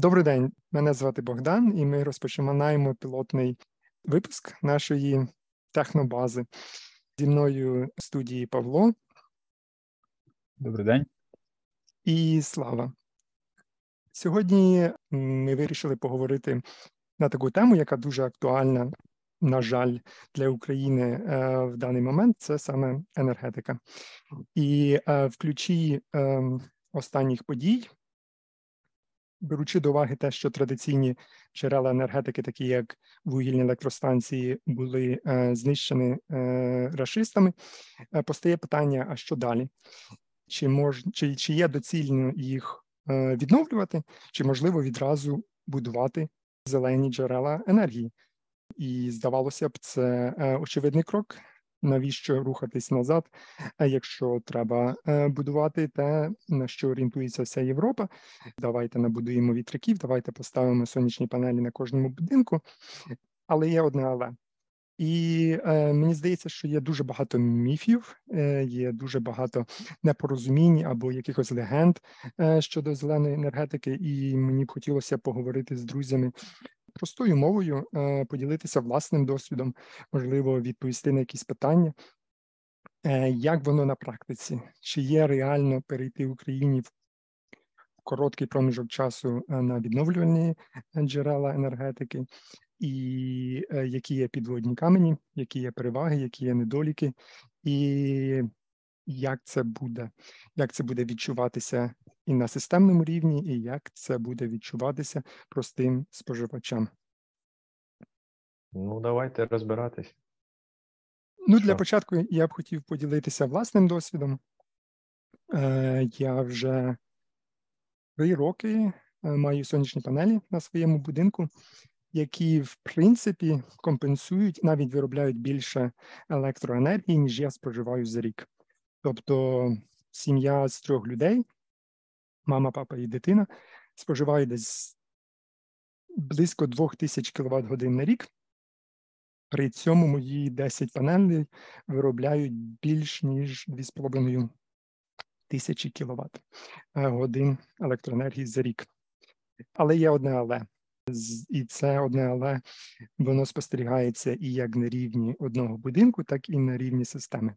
Добрий день, мене звати Богдан, і ми розпочинаємо пілотний випуск нашої технобази. Зі мною в студії Павло. Добрий день. І Слава. Сьогодні ми вирішили поговорити на таку тему, яка дуже актуальна, на жаль, для України е, в даний момент. Це саме енергетика. І е, в ключі ем, останніх подій беручи до уваги те, що традиційні джерела енергетики, такі як вугільні електростанції, були е, знищені е, рашистами, е, постає питання: а що далі? Чи мож, чи, чи є доцільно їх відновлювати, чи можливо відразу будувати зелені джерела енергії? І здавалося б, це очевидний крок навіщо рухатись назад, якщо треба е, будувати те, на що орієнтується вся Європа. Давайте набудуємо вітряків, давайте поставимо сонячні панелі на кожному будинку. Але є одне але. І е, мені здається, що є дуже багато міфів, е, є дуже багато непорозумінь або якихось легенд е, щодо зеленої енергетики, і мені б хотілося поговорити з друзями простою мовою е, поділитися власним досвідом, можливо, відповісти на якісь питання. Е, як воно на практиці? Чи є реально перейти Україні в короткий проміжок часу е, на відновлювальні джерела енергетики, і які є підводні камені, які є переваги, які є недоліки, і як це буде, як це буде відчуватися і на системному рівні, і як це буде відчуватися простим споживачам. Ну, давайте розбиратись. Ну, для початку я б хотів поділитися власним досвідом. Е, Я вже три роки е, маю сонячні панелі на своєму будинку, які, в принципі, компенсують, навіть виробляють більше електроенергії, ніж я споживаю за рік. Тобто сім'я з трьох людей мама, папа і дитина, споживає десь близько 2000 кВт годин на рік. При цьому мої 10 панелей виробляють більш ніж 2,5 тисячі кВт годин електроенергії за рік. Але є одне але. І це одне але воно спостерігається і як на рівні одного будинку, так і на рівні системи.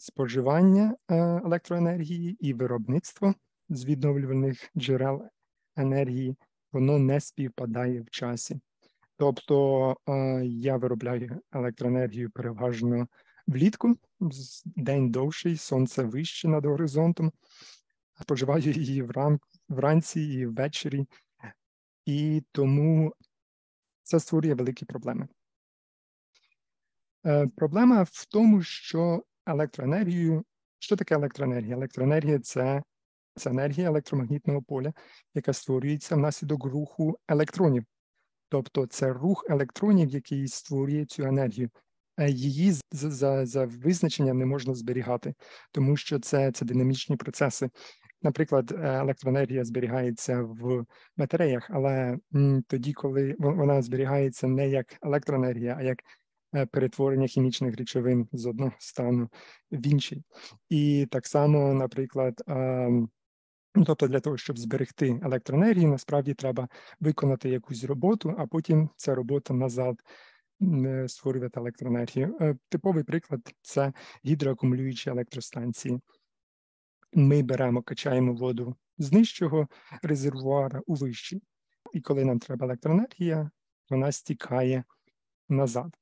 Споживання е, електроенергії і виробництво з відновлювальних джерел енергії, воно не співпадає в часі. Тобто е, я виробляю електроенергію переважно влітку, день довший, сонце вище над горизонтом, споживаю її вранці і ввечері, і тому це створює великі проблеми. Е, проблема в тому, що електроенергію, що таке електроенергія? Електроенергія це це енергія електромагнітного поля, яка створюється внаслідок руху електронів. Тобто це рух електронів, який створює цю енергію. Її за за, за визначенням не можна зберігати, тому що це це динамічні процеси. Наприклад, е, електроенергія зберігається в батареях, але м, тоді, коли вона зберігається не як електроенергія, а як е, перетворення хімічних речовин з одного стану в інший. І так само, наприклад, е, Ну, тобто для того, щоб зберегти електроенергію, насправді треба виконати якусь роботу, а потім ця робота назад е, створювати електроенергію. Е, типовий приклад це гідроакумулюючі електростанції. Ми беремо, качаємо воду з нижчого резервуара у вищий. І коли нам треба електроенергія, вона стікає назад.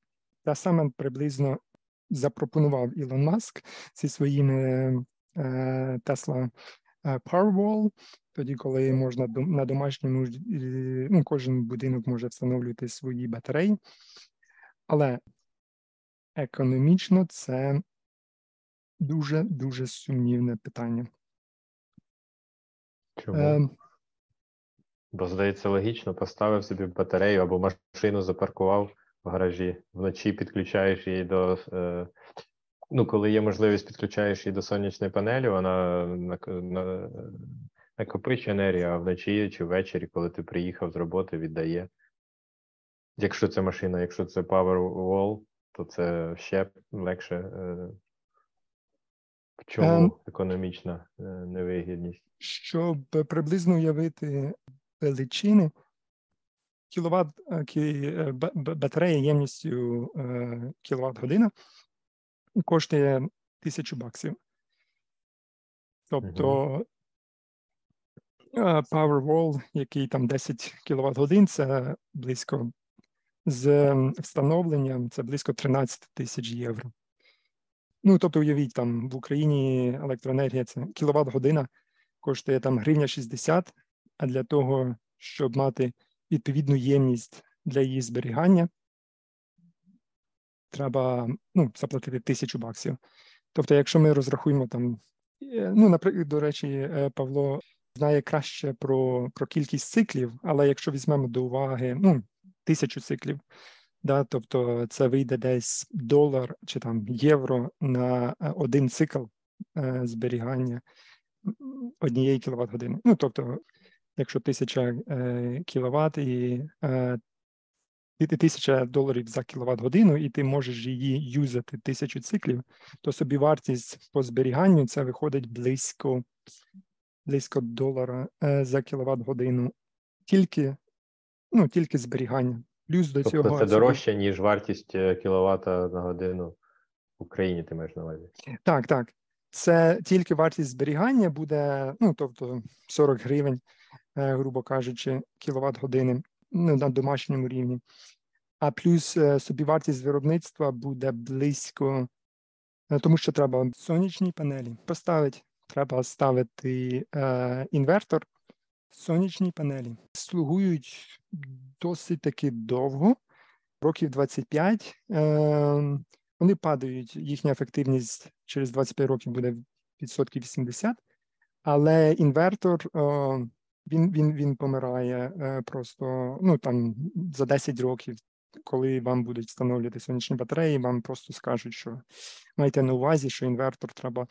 Та саме приблизно запропонував Ілон Маск зі своїми Тесла Е, Powerwall, тоді, коли можна на домашньому ну, кожен будинок може встановлювати свої батареї, але економічно це дуже дуже сумнівне питання. Чому? Е, Бо, здається, логічно, поставив собі батарею або машину запаркував в гаражі, вночі підключаєш її до е, ну, коли є можливість підключаєш її до сонячної панелі, вона накопичує енергію, а вночі чи ввечері, коли ти приїхав з роботи, віддає. Якщо це машина, якщо це Powerwall, то це ще легше. Е, в чому um, економічна е, невигідність? Щоб приблизно уявити величини. Кіловат батарея ємністю кіловат година коштує 1000 баксів. Тобто Powerwall, який там 10 кВт годин, це близько з встановленням це близько 13 тисяч євро. Ну, тобто, уявіть, там в Україні електроенергія це кіловат година коштує там гривня 60, а для того, щоб мати відповідну ємність для її зберігання, треба ну, заплатити тисячу баксів. Тобто, якщо ми розрахуємо там, е, ну, наприклад, до речі, е, Павло знає краще про про кількість циклів, але якщо візьмемо до уваги ну, тисячу циклів, да, тобто це вийде десь долар чи там євро на е, один цикл е, зберігання однієї кіловат години. Ну, тобто, якщо тисяча е, кіловат і е, тисяча доларів за кіловат годину, і ти можеш її юзати тисячу циклів, то собі вартість по зберіганню це виходить близько близько долара е, за кіловат годину. Тільки ну, тільки зберігання. Плюс до тобто цього це дорожче, ніж вартість кіловата на годину в Україні, ти маєш на увазі? Так, так. Це тільки вартість зберігання буде, ну тобто 40 гривень, грубо кажучи, кіловат години ну, на домашньому рівні. А плюс е, собівартість виробництва буде близько, тому що треба сонячні панелі поставити, треба ставити е, інвертор, сонячні панелі. Слугують досить таки довго, років 25. Е, Вони падають, їхня ефективність через 25 років буде відсотків 80, але інвертор е, він він, він помирає е, просто ну там за 10 років. Коли вам будуть встановлювати сонячні батареї, вам просто скажуть, що майте на увазі, що інвертор треба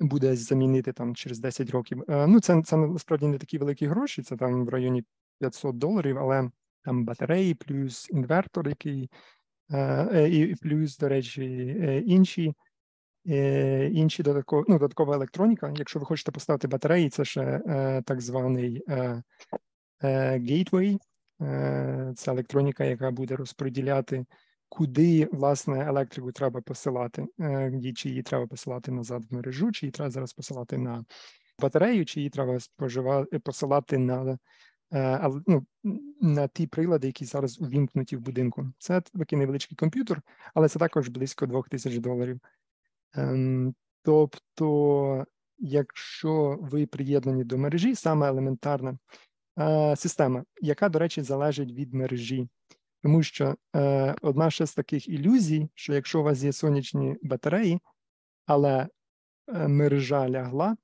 буде замінити там через 10 років. Е, ну, це це насправді не такі великі гроші, це там в районі 500 доларів, але там батареї, плюс інвертор, який е, і плюс, до речі, інші. Інші додаткові, ну, додаткова електроніка. Якщо ви хочете поставити батареї, це ще так званий gateway. Це електроніка, яка буде розподіляти куди власне електрику треба посилати, е, чи її треба посилати назад в мережу, чи її треба зараз посилати на батарею, чи її треба споживати посилати на е, ну, на ті прилади, які зараз увімкнуті в будинку. Це такий невеличкий комп'ютер, але це також близько 2000 доларів. Ем, тобто, якщо ви приєднані до мережі, саме елементарна е, система, яка, до речі, залежить від мережі. Тому що е, одна ще з таких ілюзій, що якщо у вас є сонячні батареї, але е, мережа лягла,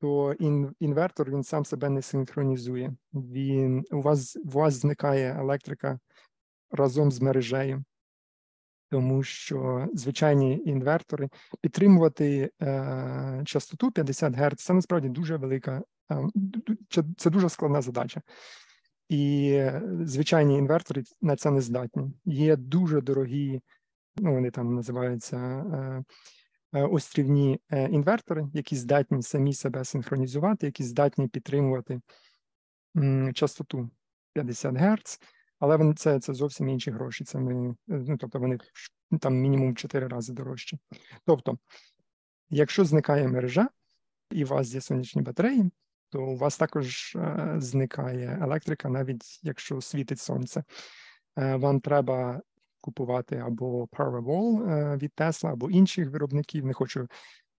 то ін, інвертор він сам себе не синхронізує. Він, У вас у вас зникає електрика разом з мережею, тому що звичайні інвертори підтримувати е, частоту 50 Гц це насправді дуже велика, е, це дуже складна задача. І звичайні інвертори на це не здатні. Є дуже дорогі, ну вони там називаються е, е, острівні е, інвертори, які здатні самі себе синхронізувати, які здатні підтримувати частоту 50 Гц, але це це зовсім інші гроші. Це ми, е, ну тобто вони там мінімум в 4 рази дорожчі. Тобто, якщо зникає мережа і у вас є сонячні батареї то у вас також е, зникає електрика, навіть якщо світить сонце. Е, вам треба купувати або Powerwall е, від Tesla, або інших виробників. Не хочу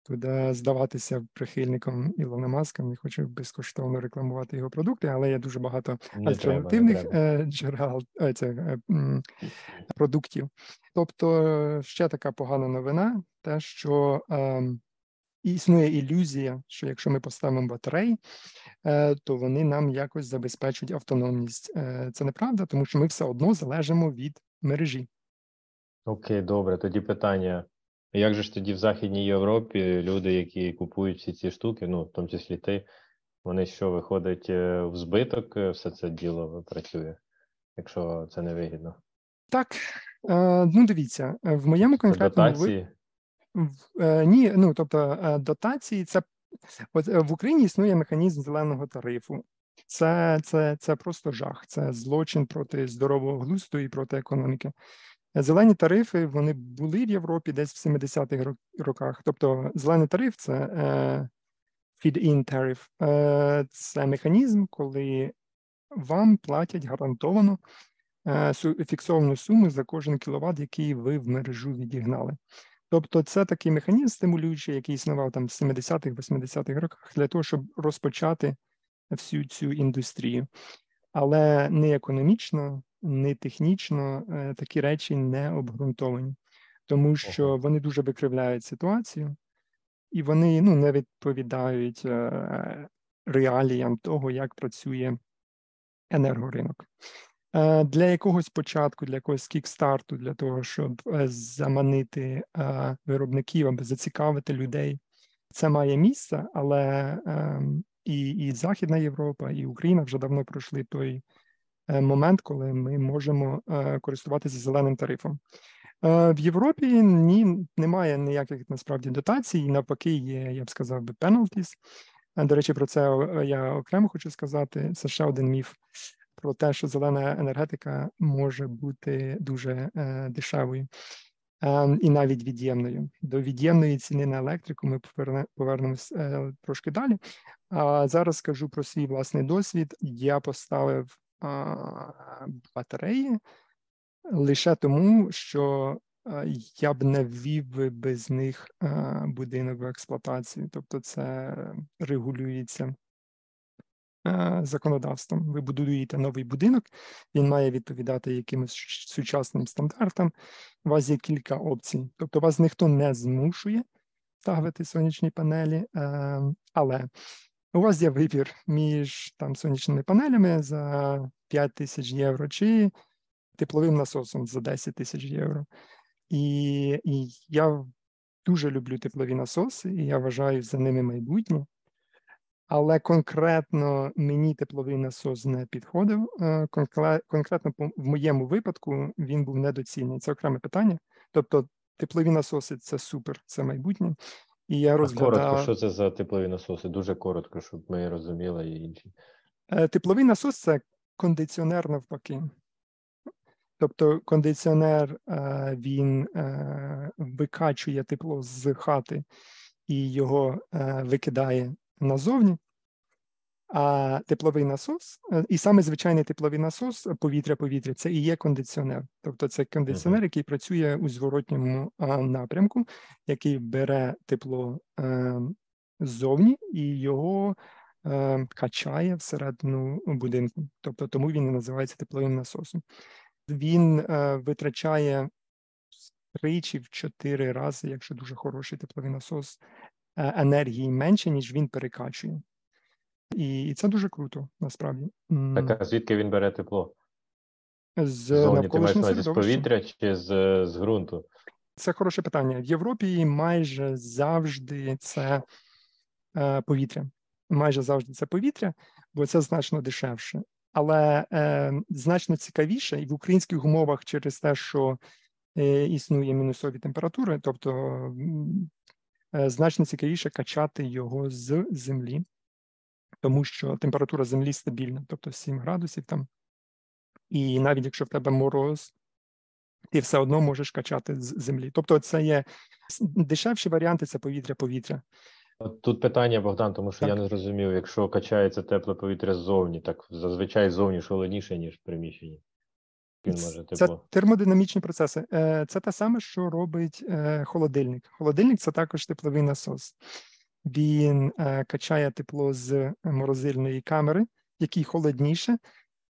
туди здаватися прихильником Ілона Маска, не хочу безкоштовно рекламувати його продукти, але є дуже багато не альтернативних треба, не джерел це, продуктів. Тобто, ще така погана новина, те, що існує ілюзія, що якщо ми поставимо батареї, е, то вони нам якось забезпечують автономність. Е, це неправда, тому що ми все одно залежимо від мережі. Окей, добре. Тоді питання: як же ж тоді в Західній Європі люди, які купують всі ці штуки, ну в тому числі ти, вони що виходить е, в збиток, все це діло працює, якщо це не вигідно? Так, ну дивіться, в моєму конкретному дотації? Е, ні, ну тобто е, дотації це от е, в Україні існує механізм зеленого тарифу. Це це, це просто жах, це злочин проти здорового глузду і проти економіки. Зелені тарифи вони були в Європі десь в 70-х роках. Тобто, зелений тариф це е, feed-in тариф, е, це механізм, коли вам платять гарантовано е, фіксовану суму за кожен кіловат, який ви в мережу відігнали. Тобто, це такий механізм стимулюючий, який існував там в 70-х, 80-х роках, для того, щоб розпочати всю цю індустрію. Але не економічно, не технічно е, такі речі не обґрунтовані, тому що вони дуже викривляють ситуацію, і вони ну, не відповідають е, реаліям того, як працює енергоринок. Е, для якогось початку, для якогось кікстарту, для того, щоб заманити виробників або зацікавити людей, це має місце, але ем, і і Західна Європа, і Україна вже давно пройшли той момент, коли ми можемо е, користуватися зеленим тарифом. Е, в Європі ні, немає ніяких насправді дотацій, навпаки, є, я б сказав би, penalties. До речі, про це я окремо хочу сказати. Це ще один міф про те, що зелена енергетика може бути дуже дешевою. І навіть від'ємною. До від'ємної ціни на електрику ми повернемось трошки далі. А зараз скажу про свій власний досвід. Я поставив батареї лише тому, що я б не ввів без них будинок в експлуатацію. Тобто, це регулюється законодавством. Ви будуєте новий будинок, він має відповідати якимось сучасним стандартам. У вас є кілька опцій. Тобто, вас ніхто не змушує ставити сонячні панелі, але у вас є вибір між там сонячними панелями за 5 тисяч євро чи тепловим насосом за 10 тисяч євро. І, і я дуже люблю теплові насоси, і я вважаю за ними майбутнє. Але конкретно мені тепловий насос не підходив. Е, конкретно в моєму випадку він був недоцільний. Це окреме питання. Тобто, теплові насоси це супер, це майбутнє. І я розглядав... Коротко, що це за теплові насоси? Дуже коротко, щоб ми розуміли і інші. Е, тепловий насос це кондиціонер навпаки. Тобто кондиціонер е, він викачує тепло з хати і його викидає назовні, а тепловий насос, е, і саме звичайний тепловий насос повітря-повітря це і є кондиціонер. Тобто це кондиціонер, який працює у зворотньому напрямку, який бере тепло е, ззовні і його е, качає всередину будинку. Тобто тому він і називається тепловим насосом. Він витрачає тричі в чотири рази, якщо дуже хороший тепловий насос, Е, енергії менше, ніж він перекачує. І це дуже круто, насправді. Так, а звідки він бере тепло? З Зовні, ти маєш з повітря чи з, з ґрунту? Це хороше питання. В Європі майже завжди це е, повітря. Майже завжди це повітря, бо це значно дешевше. Але е, значно цікавіше, і в українських умовах через те, що е, існує мінусові температури, тобто Е, значно цікавіше качати його з землі, тому що температура землі стабільна, тобто 7 градусів там. І навіть якщо в тебе мороз, ти все одно можеш качати з землі. Тобто, це є дешевші варіанти це повітря-повітря. Тут питання, Богдан, тому що так. я не зрозумів, якщо качається тепле повітря ззовні, так зазвичай ззовні холодніше, ніж в приміщенні. Може тепло. Це термодинамічні процеси. Е, це те саме, що робить е, холодильник. Холодильник це також тепловий насос. Він е, качає тепло з морозильної камери, який холодніше,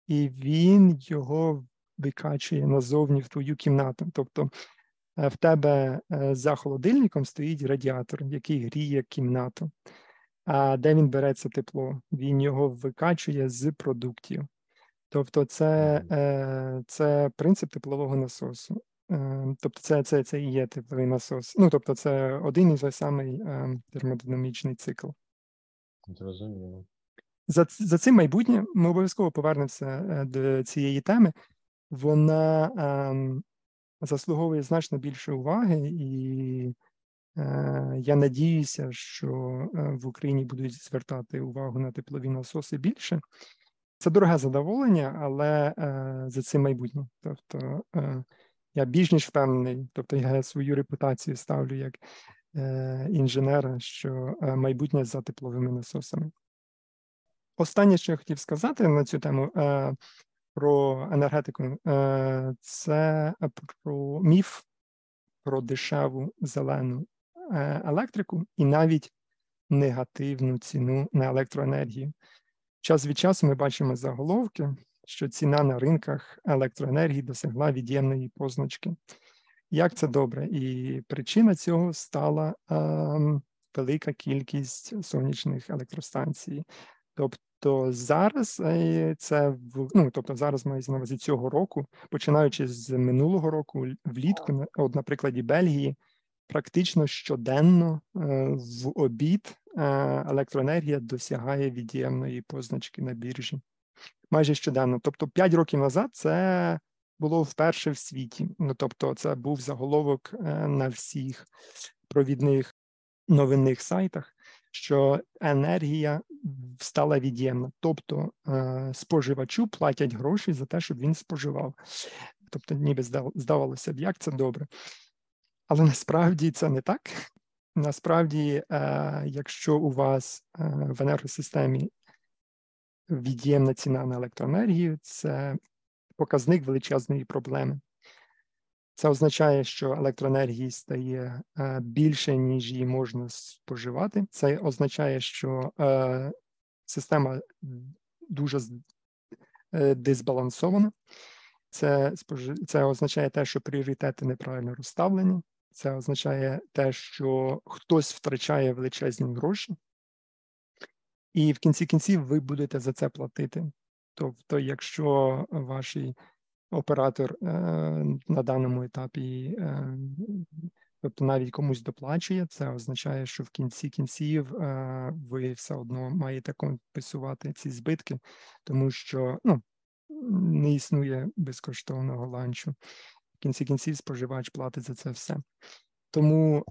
і він його викачує назовні в твою кімнату. Тобто в тебе за холодильником стоїть радіатор, який гріє кімнату. А де він бере це тепло? Він його викачує з продуктів. Тобто, це е, це принцип теплового насосу. Е, тобто, це це, це і є тепловий насос. Ну, тобто, це один і той самий е, термодинамічний цикл. Зрозуміло. За за цим майбутнє ми обов'язково повернемося до цієї теми. Вона ем, заслуговує значно більше уваги, і Я надіюся, що в Україні будуть звертати увагу на теплові насоси більше. Це дороге задоволення, але за цим майбутнє. Тобто я більш ніж впевнений, тобто я свою репутацію ставлю як інженера, що майбутнє за тепловими насосами. Останнє, що я хотів сказати на цю тему про енергетику, це про міф про дешеву зелену е, електрику і навіть негативну ціну на електроенергію. Час від часу ми бачимо заголовки, що ціна на ринках електроенергії досягла від'ємної позначки. Як це добре? І причина цього стала е, велика кількість сонячних електростанцій. Тобто зараз е, це ну, тобто зараз мається на увазі цього року, починаючи з минулого року, влітку, от на прикладі Бельгії, практично щоденно е, в обід е, електроенергія досягає від'ємної позначки на біржі. Майже щоденно. Тобто, 5 років назад це було вперше в світі. Ну тобто, це був заголовок на всіх провідних новинних сайтах що енергія стала від'ємна, тобто е, споживачу платять гроші за те, щоб він споживав. Тобто, ніби здавалося б, як це добре. Але насправді це не так. Насправді, е, якщо у вас е, в енергосистемі від'ємна ціна на електроенергію, це показник величезної проблеми. Це означає, що електроенергії стає е, більше, ніж її можна споживати. Це означає, що е, система дуже е, дисбалансована. Це це означає те, що пріоритети неправильно розставлені. Це означає те, що хтось втрачає величезні гроші, і в кінці кінців ви будете за це платити. Тобто, якщо ваші оператор е, на даному етапі, е, тобто навіть комусь доплачує, це означає, що в кінці кінців е, ви все одно маєте компенсувати ці збитки, тому що ну, не існує безкоштовного ланчу. В кінці кінців споживач платить за це все. Тому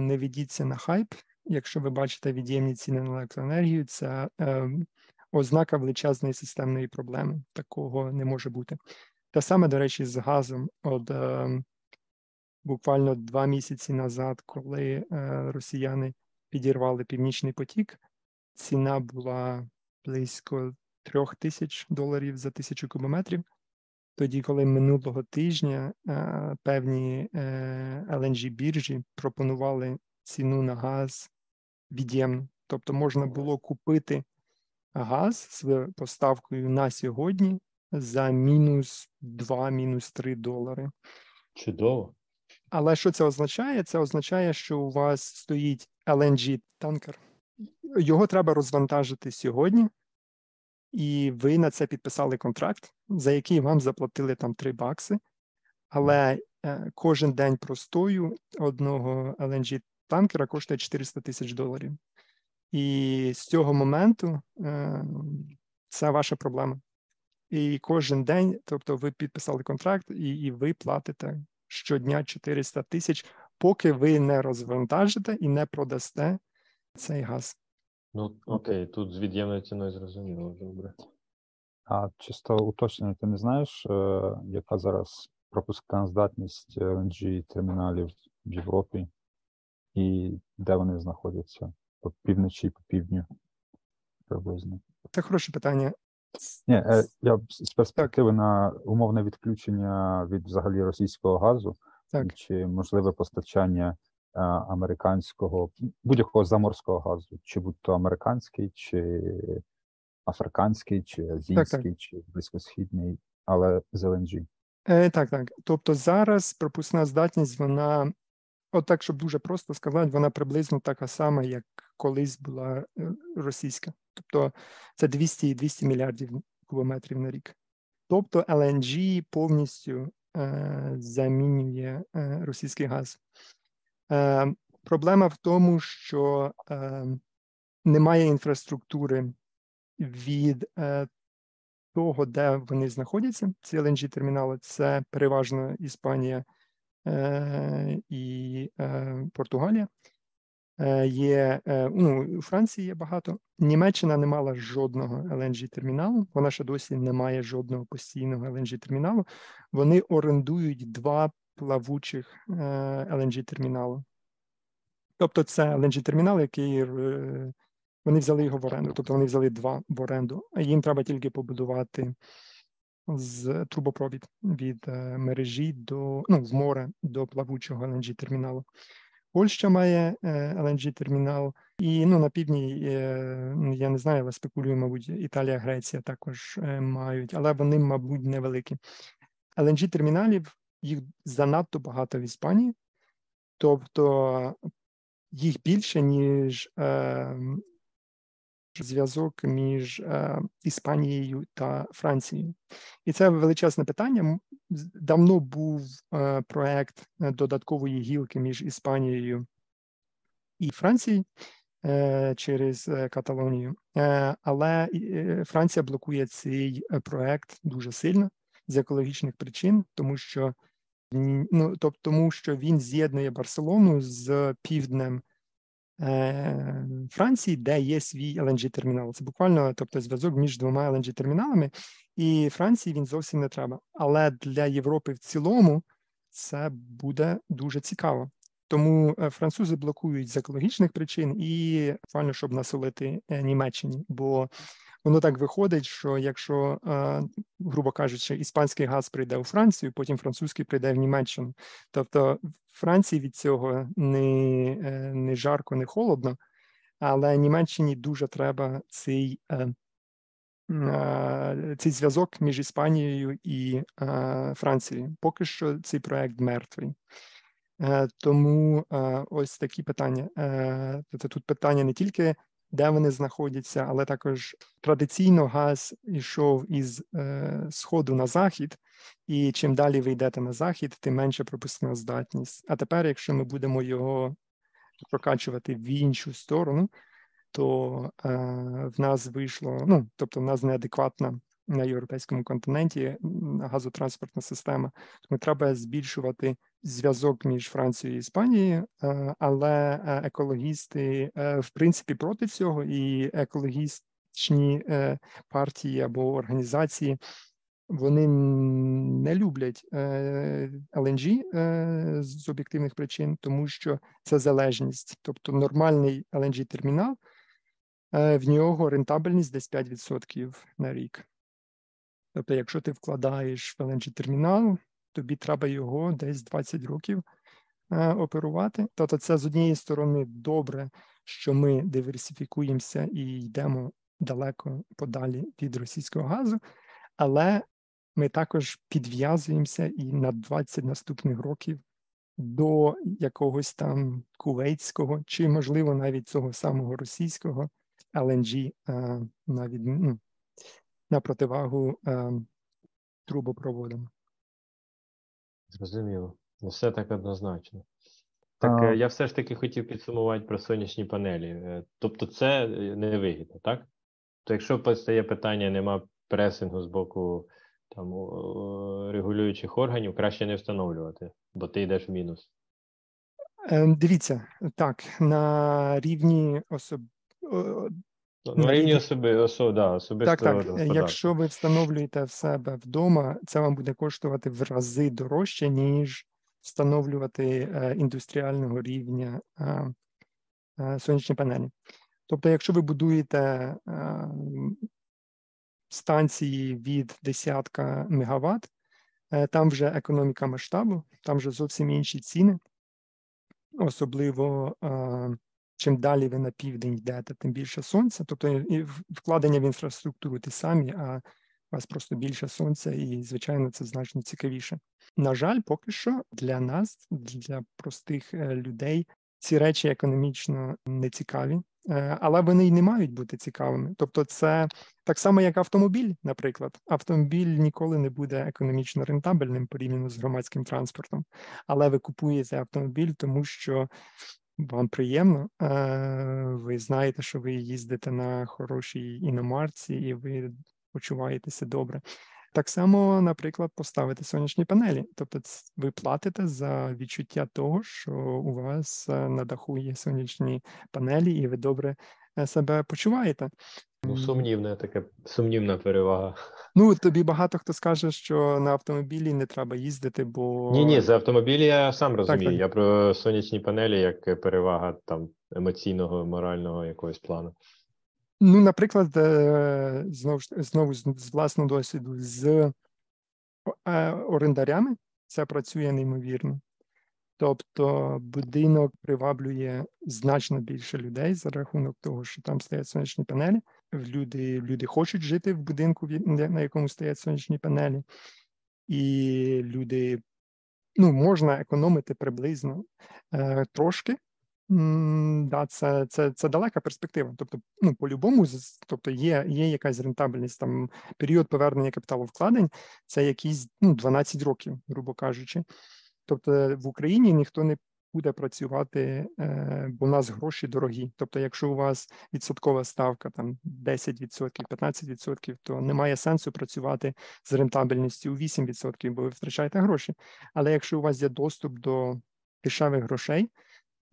не ведіться на хайп. Якщо ви бачите від'ємні ціни на електроенергію, це ознака величезної системної проблеми. Такого не може бути. Те саме, до речі, з газом. От е, буквально два місяці назад, коли е, росіяни підірвали Північний потік, ціна була близько трьох тисяч доларів за тисячу кубометрів. Тоді, коли минулого тижня е, певні lng біржі пропонували ціну на газ від'ємну. Тобто можна було купити газ з поставкою на сьогодні за мінус 2, мінус 3 долари. Чудово. Але що це означає? Це означає, що у вас стоїть lng танкер. Його треба розвантажити сьогодні, і ви на це підписали контракт, за який вам заплатили там 3 бакси. Але е, кожен день простою одного lng танкера коштує 400 тисяч доларів. І з цього моменту е, це ваша проблема. І кожен день, тобто ви підписали контракт, і і ви платите щодня 400 тисяч, поки ви не розвантажите і не продасте цей газ. Ну окей, тут з від'ємною ціною зрозуміло, добре. А чисто уточнення, ти не знаєш, е, яка зараз пропускна здатність LNG терміналів в Європі і де вони знаходяться по півночі по півдню приблизно? Це хороше питання. Ні, е, я з перспективи на умовне відключення від взагалі російського газу, так. чи можливе постачання е, американського будь-якого заморського газу, чи будь-то американський, чи африканський, чи азійський, так, так. чи близькосхідний, але з LNG. Е, Так, так. Тобто зараз пропускна здатність, вона, от так, щоб дуже просто сказати, вона приблизно така сама, як колись була е, російська. Тобто це 200 200 мільярдів кубометрів на рік. Тобто LNG повністю е, замінює е, російський газ. Е, Проблема в тому, що е, немає інфраструктури від е, того, де вони знаходяться. Ці LNG термінали це переважно Іспанія, і Португалія. Є ну, у Франції є багато. Німеччина не мала жодного lng терміналу. Вона ще досі не має жодного постійного lng терміналу. Вони орендують два плавучих lng терміналу. Тобто, це lng термінал, який вони взяли його в оренду. Тобто вони взяли два в оренду, а їм треба тільки побудувати з трубопровід від мережі до ну, в море до плавучого lng терміналу. Польща має lng термінал, і ну на півдні ну, я не знаю, але спекулюю, мабуть, Італія, Греція також мають, але вони, мабуть, невеликі. lng терміналів їх занадто багато в Іспанії, тобто їх більше, ніж е, зв'язок між е, Іспанією та Францією. І це величезне питання. Давно був е, проект додаткової гілки між Іспанією і Францією е, через Каталонію, але Франція блокує цей проект дуже сильно з екологічних причин, тому що ну, тобто, тому що він з'єднує Барселону з півднем Е, Франції, де є свій lng термінал. Це буквально тобто, зв'язок між двома lng терміналами і Франції він зовсім не треба. Але для Європи в цілому це буде дуже цікаво. Тому е, французи блокують з екологічних причин і буквально, щоб насолити е, Німеччині. Бо воно так виходить, що якщо, грубо кажучи, іспанський газ прийде у Францію, потім французький прийде в Німеччину. Тобто Франції від цього не, е, не жарко, не холодно, але Німеччині дуже треба цей е, цей зв'язок між Іспанією і Францією. Поки що цей проект мертвий. Е, тому ось такі питання. Тобто тут питання не тільки де вони знаходяться, але також традиційно газ йшов із е, сходу на захід, і чим далі ви йдете на захід, тим менше пропускна здатність. А тепер, якщо ми будемо його прокачувати в іншу сторону, то е, в нас вийшло, ну тобто в нас неадекватна на європейському континенті газотранспортна система. Тому треба збільшувати зв'язок між Францією і Іспанією, е, але е, екологісти е, в принципі проти цього, і екологічні партії або організації. Вони не люблять LNG з об'єктивних причин, тому що це залежність. Тобто нормальний LNG термінал в нього рентабельність десь 5% на рік. Тобто, якщо ти вкладаєш в LNG термінал, тобі треба його десь 20 років е, оперувати. Тобто, це з однієї сторони добре, що ми диверсифікуємося і йдемо далеко подалі від російського газу, але ми також підв'язуємося і на 20 наступних років до якогось там кувейтського, чи, можливо, навіть цього самого російського LNG, е, навіть ну, на противагу е, трубопроводам. Зрозуміло. Ну, все так однозначно. Так а... Е, я все ж таки хотів підсумувати про сонячні панелі. Е, тобто, це невигідно, так? То якщо постає питання, нема пресингу з боку там регулюючих органів, краще не встановлювати, бо ти йдеш в мінус. Ем, дивіться, так, на рівні особ... На рівні особи, осо, да, особисто. Так, так. Якщо ви встановлюєте в себе вдома, це вам буде коштувати в рази дорожче, ніж встановлювати е, індустріального рівня е, е, сонячні панелі. Тобто, якщо ви будуєте е, станції від десятка мегаватт, е, там вже економіка масштабу, там вже зовсім інші ціни, особливо. Чим далі ви на південь йдете, тим більше сонця. Тобто і вкладення в інфраструктуру ті самі, а у вас просто більше сонця, і, звичайно, це значно цікавіше. На жаль, поки що для нас, для простих е, людей, ці речі економічно не цікаві, е, але вони й не мають бути цікавими. Тобто, це так само, як автомобіль, наприклад. Автомобіль ніколи не буде економічно рентабельним порівняно з громадським транспортом, але ви купуєте автомобіль, тому що вам приємно. Е, ви знаєте, що ви їздите на хорошій іномарці, і ви почуваєтеся добре. Так само, наприклад, поставити сонячні панелі. Тобто, ви платите за відчуття того, що у вас е, на даху є сонячні панелі, і ви добре е, себе почуваєте. Ну, сумнівна таке сумнівна перевага. Ну тобі багато хто скаже, що на автомобілі не треба їздити, бо ні, ні, за автомобілі я сам розумію. Так, так. Я про сонячні панелі як перевага там емоційного, морального якогось плану. Ну, наприклад, е, знову знову з власного досвіду з е, орендарями це працює неймовірно. Тобто будинок приваблює значно більше людей за рахунок того, що там стоять сонячні панелі. Люди люди хочуть жити в будинку, на якому стоять сонячні панелі, і люди ну, можна економити приблизно е, трошки. Да, це це, це далека перспектива. Тобто, ну, по-любому, тобто є є якась рентабельність, там період повернення капіталу вкладень це якісь ну, 12 років, грубо кажучи. Тобто в Україні ніхто не буде працювати, е, бо у нас гроші дорогі. Тобто, якщо у вас відсоткова ставка там 10%, 15%, то немає сенсу працювати з рентабельністю у 8%, бо ви втрачаєте гроші. Але якщо у вас є доступ до дешевих грошей,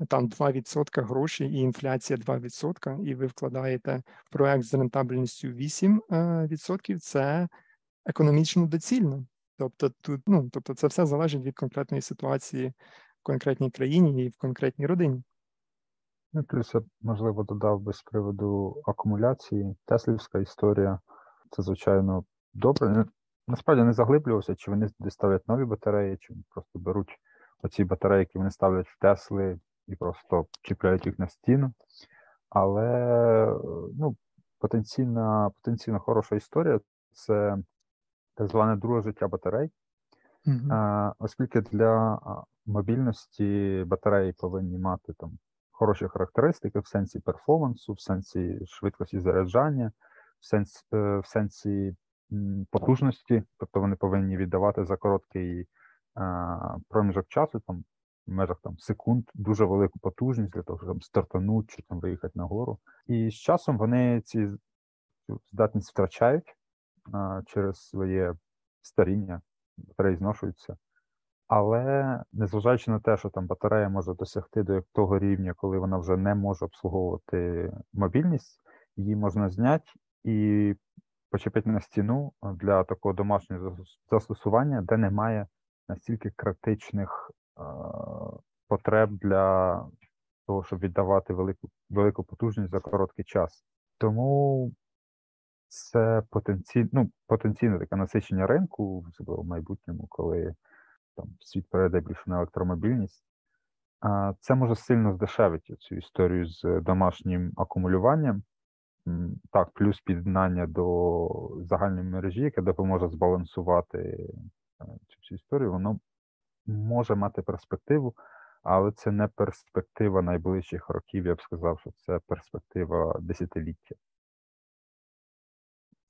там 2% грошей і інфляція 2%, і ви вкладаєте в проект з рентабельністю 8%, це економічно доцільно. Тобто, тут ну тобто, це все залежить від конкретної ситуації конкретній країні і в конкретній родині. Ну, плюс я, можливо, додав би з приводу акумуляції. Теслівська історія це, звичайно, добре. Насправді не заглиблювався, чи вони ставлять нові батареї, чи просто беруть оці батареї, які вони ставлять в Тесли, і просто чіпляють їх на стіну. Але ну, потенційна, потенційно хороша історія це так зване друге життя батарей, mm-hmm. оскільки для мобільності батареї повинні мати там хороші характеристики в сенсі перформансу, в сенсі швидкості заряджання, в сенсі, е, в сенсі потужності, тобто вони повинні віддавати за короткий проміжок часу, там в межах там секунд дуже велику потужність для того, щоб там стартанути чи там виїхати на гору. І з часом вони ці здатність втрачають через своє старіння, батареї зношуються. Але незважаючи на те, що там батарея може досягти до того рівня, коли вона вже не може обслуговувати мобільність, її можна зняти і почепити на стіну для такого домашнього застосування, де немає настільки критичних потреб для того, щоб віддавати велику велику потужність за короткий час. Тому це потенційно ну, потенційне таке насичення ринку в майбутньому, коли там світ перейде більше на електромобільність. Це може сильно здешевити цю історію з домашнім акумулюванням. Так, плюс під'єднання до загальної мережі, яке допоможе збалансувати е, цю всю історію, воно може мати перспективу, але це не перспектива найближчих років. Я б сказав, що це перспектива десятиліття.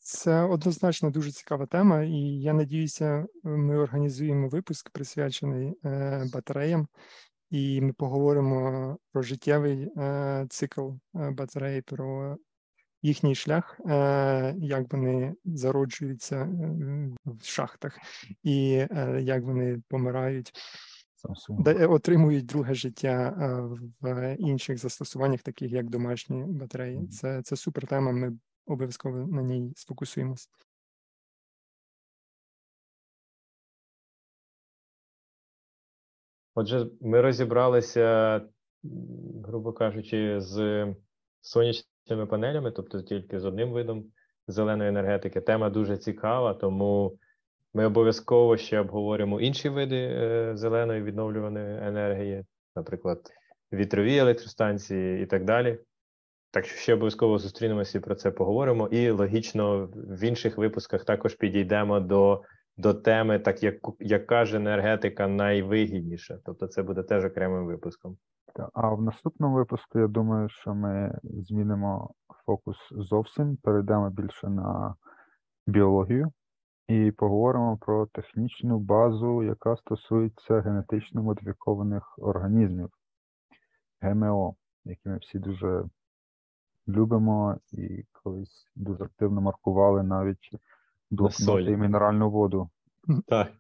Це однозначно дуже цікава тема, і я надіюся, ми організуємо випуск присвячений е, батареям, і ми поговоримо про життєвий е, цикл е, батарей, про їхній шлях, як вони зароджуються в шахтах, і як вони помирають, де отримують друге життя в інших застосуваннях, таких як домашні батареї. Це це супер тема. Ми обов'язково на ній сфокусуємося. Отже, ми розібралися, грубо кажучи, з сонячними панелями, тобто тільки з одним видом зеленої енергетики. Тема дуже цікава, тому ми обов'язково ще обговоримо інші види е, зеленої відновлюваної енергії, наприклад, вітрові електростанції і так далі. Так що ще обов'язково зустрінемося і про це поговоримо. І логічно в інших випусках також підійдемо до до теми, так як яка ж енергетика найвигідніша. Тобто, це буде теж окремим випуском. А в наступному випуску я думаю, що ми змінимо фокус зовсім, перейдемо більше на біологію і поговоримо про технічну базу, яка стосується генетично модифікованих організмів ГМО, які ми всі дуже любимо і колись дуже активно маркували навіть блокноти і мінеральну воду. Так.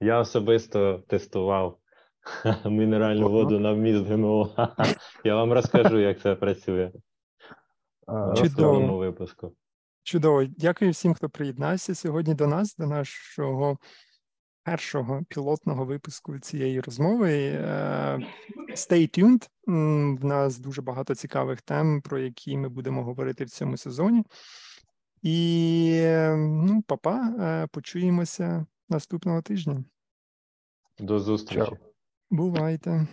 Я особисто тестував мінеральну воду на вміст ГМО. Я вам розкажу, як це працює. Наступному випуску. Чудово. Дякую всім, хто приєднався сьогодні до нас, до нашого першого пілотного випуску цієї розмови. Stay tuned. В нас дуже багато цікавих тем, про які ми будемо говорити в цьому сезоні. І ну, папа, почуємося наступного тижня. До зустрічі. Бувайте.